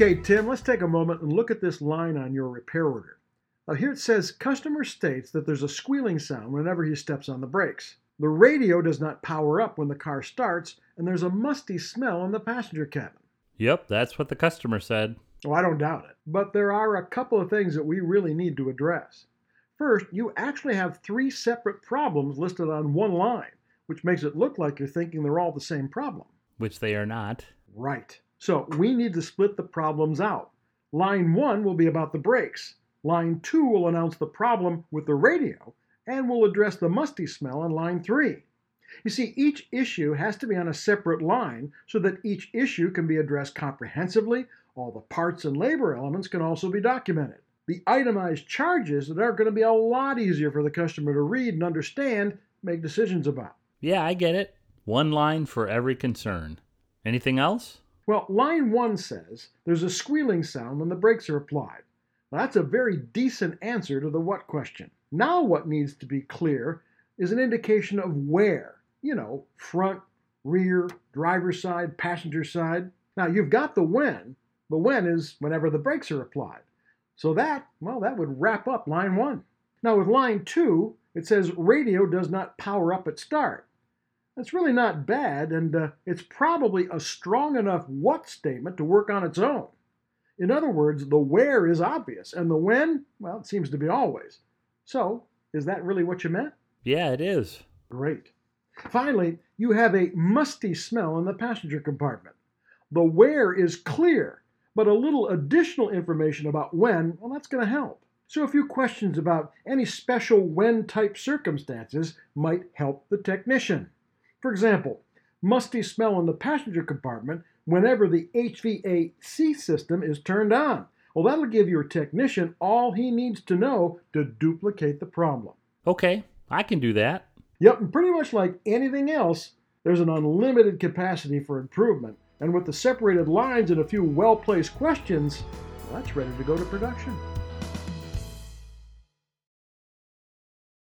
Okay, Tim, let's take a moment and look at this line on your repair order. Now, here it says customer states that there's a squealing sound whenever he steps on the brakes. The radio does not power up when the car starts, and there's a musty smell in the passenger cabin. Yep, that's what the customer said. Oh, I don't doubt it. But there are a couple of things that we really need to address. First, you actually have three separate problems listed on one line, which makes it look like you're thinking they're all the same problem. Which they are not. Right. So we need to split the problems out. Line one will be about the brakes. Line two will announce the problem with the radio and will address the musty smell on line three. You see, each issue has to be on a separate line so that each issue can be addressed comprehensively. All the parts and labor elements can also be documented. The itemized charges that are going to be a lot easier for the customer to read and understand, make decisions about. Yeah, I get it. One line for every concern. Anything else? Well, line one says there's a squealing sound when the brakes are applied. That's a very decent answer to the what question. Now, what needs to be clear is an indication of where. You know, front, rear, driver's side, passenger side. Now, you've got the when. The when is whenever the brakes are applied. So that, well, that would wrap up line one. Now, with line two, it says radio does not power up at start. That's really not bad, and uh, it's probably a strong enough what statement to work on its own. In other words, the where is obvious, and the when, well, it seems to be always. So, is that really what you meant? Yeah, it is. Great. Finally, you have a musty smell in the passenger compartment. The where is clear, but a little additional information about when, well, that's going to help. So, a few questions about any special when type circumstances might help the technician. For example, musty smell in the passenger compartment whenever the HVAC system is turned on. Well, that'll give your technician all he needs to know to duplicate the problem. Okay, I can do that. Yep, and pretty much like anything else, there's an unlimited capacity for improvement. And with the separated lines and a few well placed questions, well, that's ready to go to production.